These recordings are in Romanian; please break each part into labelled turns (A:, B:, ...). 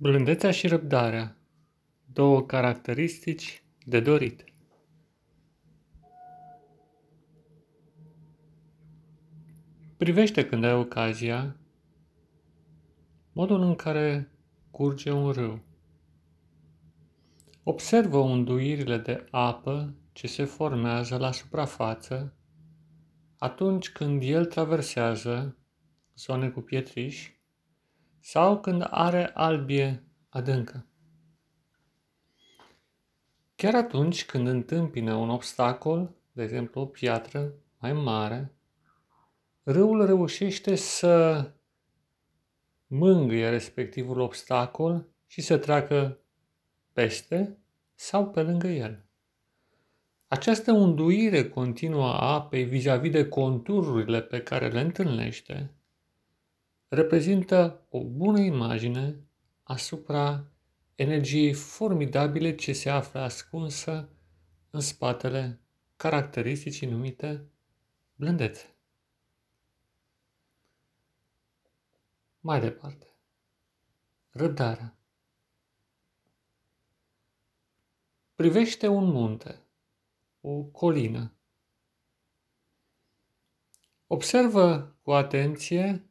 A: Blândețea și răbdarea, două caracteristici de dorit. Privește când ai ocazia modul în care curge un râu. Observă unduirile de apă ce se formează la suprafață atunci când el traversează zone cu pietriși sau când are albie adâncă. Chiar atunci când întâmpină un obstacol, de exemplu o piatră mai mare, râul reușește să mângâie respectivul obstacol și să treacă peste sau pe lângă el. Această unduire continuă a apei vis-a-vis de contururile pe care le întâlnește reprezintă o bună imagine asupra energiei formidabile ce se află ascunsă în spatele caracteristicii numite blândețe. Mai departe, răbdarea. Privește un munte, o colină. Observă cu atenție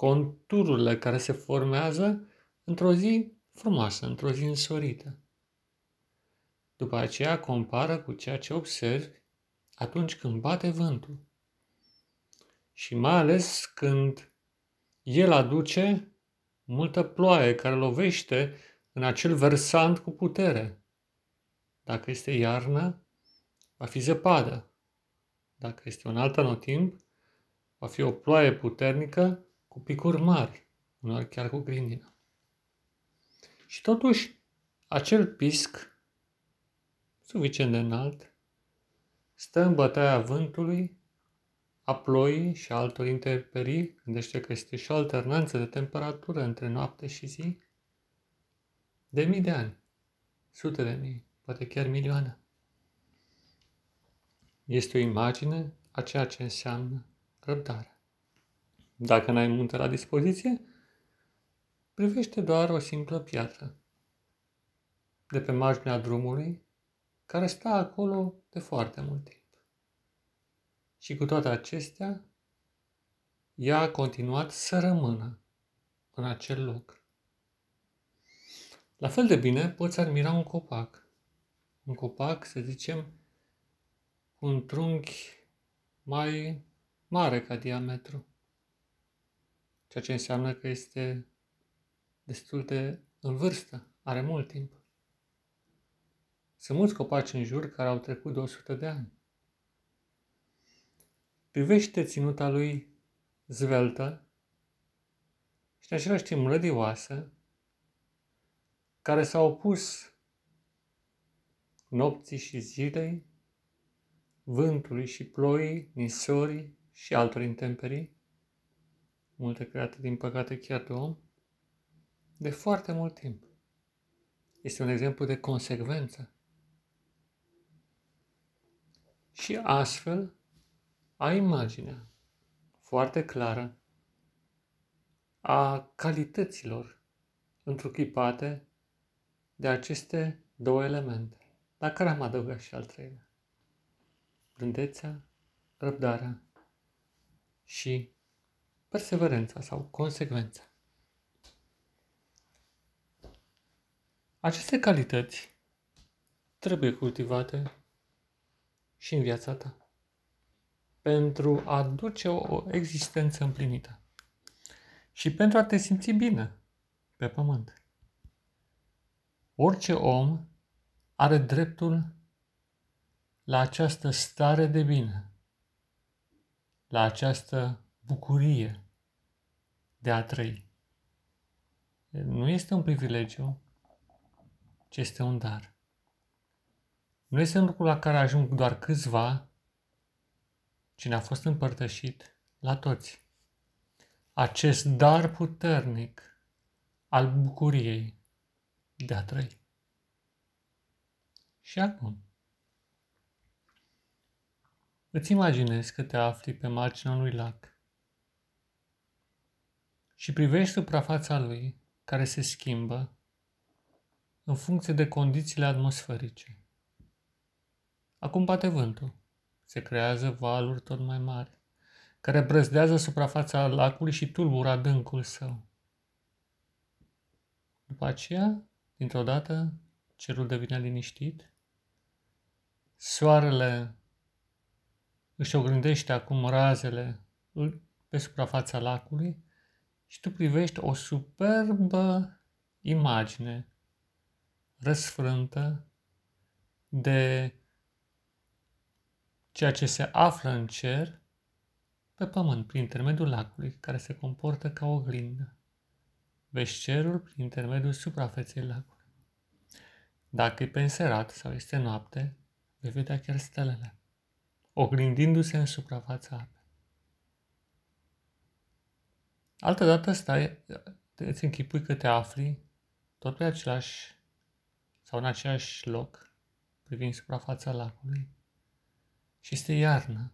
A: contururile care se formează într-o zi frumoasă, într-o zi însorită. După aceea compară cu ceea ce observi atunci când bate vântul. Și mai ales când el aduce multă ploaie care lovește în acel versant cu putere. Dacă este iarnă, va fi zăpadă. Dacă este un alt anotimp, va fi o ploaie puternică cu picuri mari, uneori chiar cu grindină. Și totuși, acel pisc, suficient de înalt, stă în bătaia vântului, a ploii și altor interperii, gândește că este și o alternanță de temperatură între noapte și zi, de mii de ani, sute de mii, poate chiar milioane. Este o imagine a ceea ce înseamnă răbdare. Dacă n-ai munte la dispoziție, privește doar o simplă piatră de pe marginea drumului care stă acolo de foarte mult timp. Și cu toate acestea, ea a continuat să rămână în acel loc. La fel de bine poți admira un copac. Un copac, să zicem, cu un trunchi mai mare ca diametru ceea ce înseamnă că este destul de în vârstă, are mult timp. Sunt mulți copaci în jur care au trecut de 100 de ani. Privește ținuta lui zveltă și în același timp rădioasă, care s-a opus nopții și zilei, vântului și ploii, nisorii și altor intemperii, multe create, din păcate, chiar de om, de foarte mult timp. Este un exemplu de consecvență. Și astfel ai imaginea foarte clară a calităților întruchipate de aceste două elemente, la care am adăugat și al treilea. Blândețea, răbdarea și perseverența sau consecvența. Aceste calități trebuie cultivate și în viața ta pentru a duce o existență împlinită și pentru a te simți bine pe pământ. Orice om are dreptul la această stare de bine, la această bucurie de a trăi. Nu este un privilegiu, ci este un dar. Nu este un lucru la care ajung doar câțiva, ci ne-a fost împărtășit la toți. Acest dar puternic al bucuriei de a trăi. Și acum, îți imaginezi că te afli pe marginea unui lac și privești suprafața lui care se schimbă în funcție de condițiile atmosferice. Acum bate vântul. Se creează valuri tot mai mari, care brăzdează suprafața lacului și tulbură adâncul său. După aceea, dintr-o dată, cerul devine liniștit, soarele își oglindește acum razele pe suprafața lacului și tu privești o superbă imagine răsfrântă de ceea ce se află în cer pe pământ prin intermediul lacului, care se comportă ca o oglindă. Vezi cerul prin intermediul suprafeței lacului. Dacă e pe înserat sau este noapte, vei vedea chiar stelele, oglindindu-se în suprafața apei. Altă dată stai, îți închipui că te afli tot pe același sau în același loc, privind suprafața lacului, și este iarnă,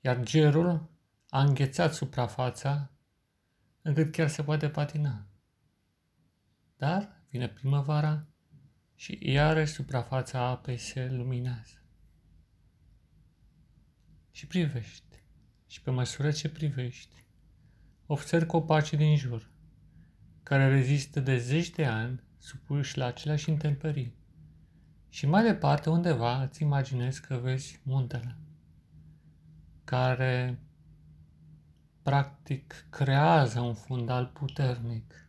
A: iar gerul a înghețat suprafața încât chiar se poate patina. Dar vine primăvara și iarăși suprafața apei se luminează. Și privești. Și pe măsură ce privești, observi copacii din jur, care rezistă de zeci de ani supuși la aceleași intemperii. Și mai departe, undeva, îți imaginezi că vezi muntele, care practic creează un fundal puternic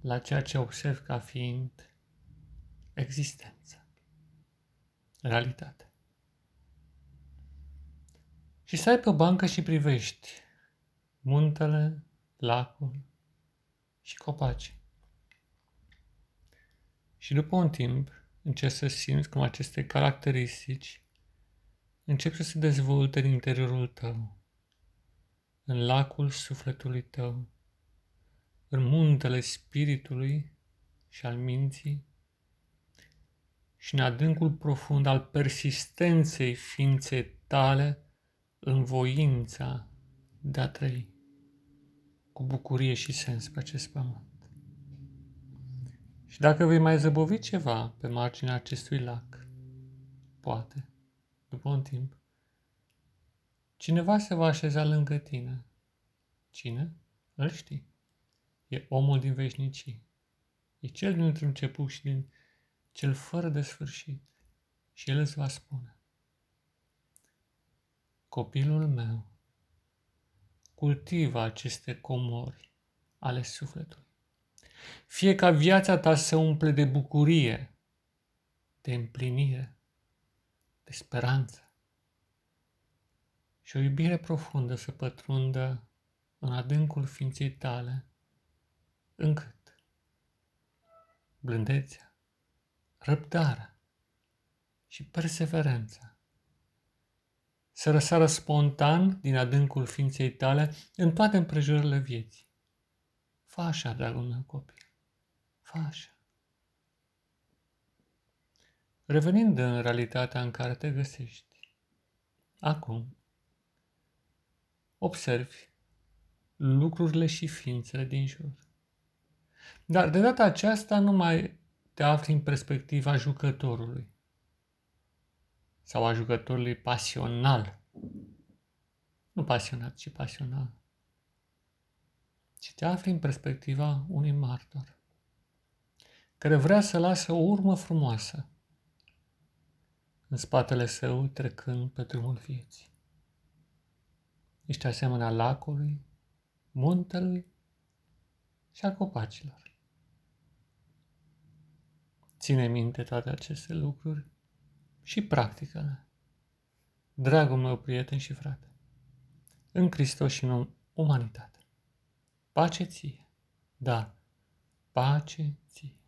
A: la ceea ce observ ca fiind existență, realitate. Și stai pe o bancă și privești muntele, lacul și copaci. Și după un timp începi să simți cum aceste caracteristici încep să se dezvolte în interiorul tău, în lacul sufletului tău, în muntele spiritului și al minții și în adâncul profund al persistenței ființei tale în voința de a trăi cu bucurie și sens pe acest pământ. Și dacă vei mai zăbovi ceva pe marginea acestui lac, poate, după un timp, cineva se va așeza lângă tine. Cine? Îl știi. E omul din veșnicii. E cel din început și din cel fără de sfârșit. Și el îți va spune. Copilul meu, cultivă aceste comori ale sufletului. Fie ca viața ta să umple de bucurie, de împlinire, de speranță și o iubire profundă să pătrundă în adâncul ființei tale, încât blândețea, răbdarea și perseverența să răsară spontan din adâncul ființei tale în toate împrejurările vieții. Fă așa, dragul meu copil. Fă așa. Revenind în realitatea în care te găsești, acum, observi lucrurile și ființele din jur. Dar de data aceasta nu mai te afli în perspectiva jucătorului sau a jucătorului pasional. Nu pasionat, ci pasional ci te afli în perspectiva unui martor, care vrea să lasă o urmă frumoasă în spatele său trecând pe drumul vieții. Ești asemenea lacului, muntelui și a copacilor. Ține minte toate aceste lucruri și practică-le. Dragul meu prieten și frate, în Hristos și în umanitate. Pace ție. Da, pace ție.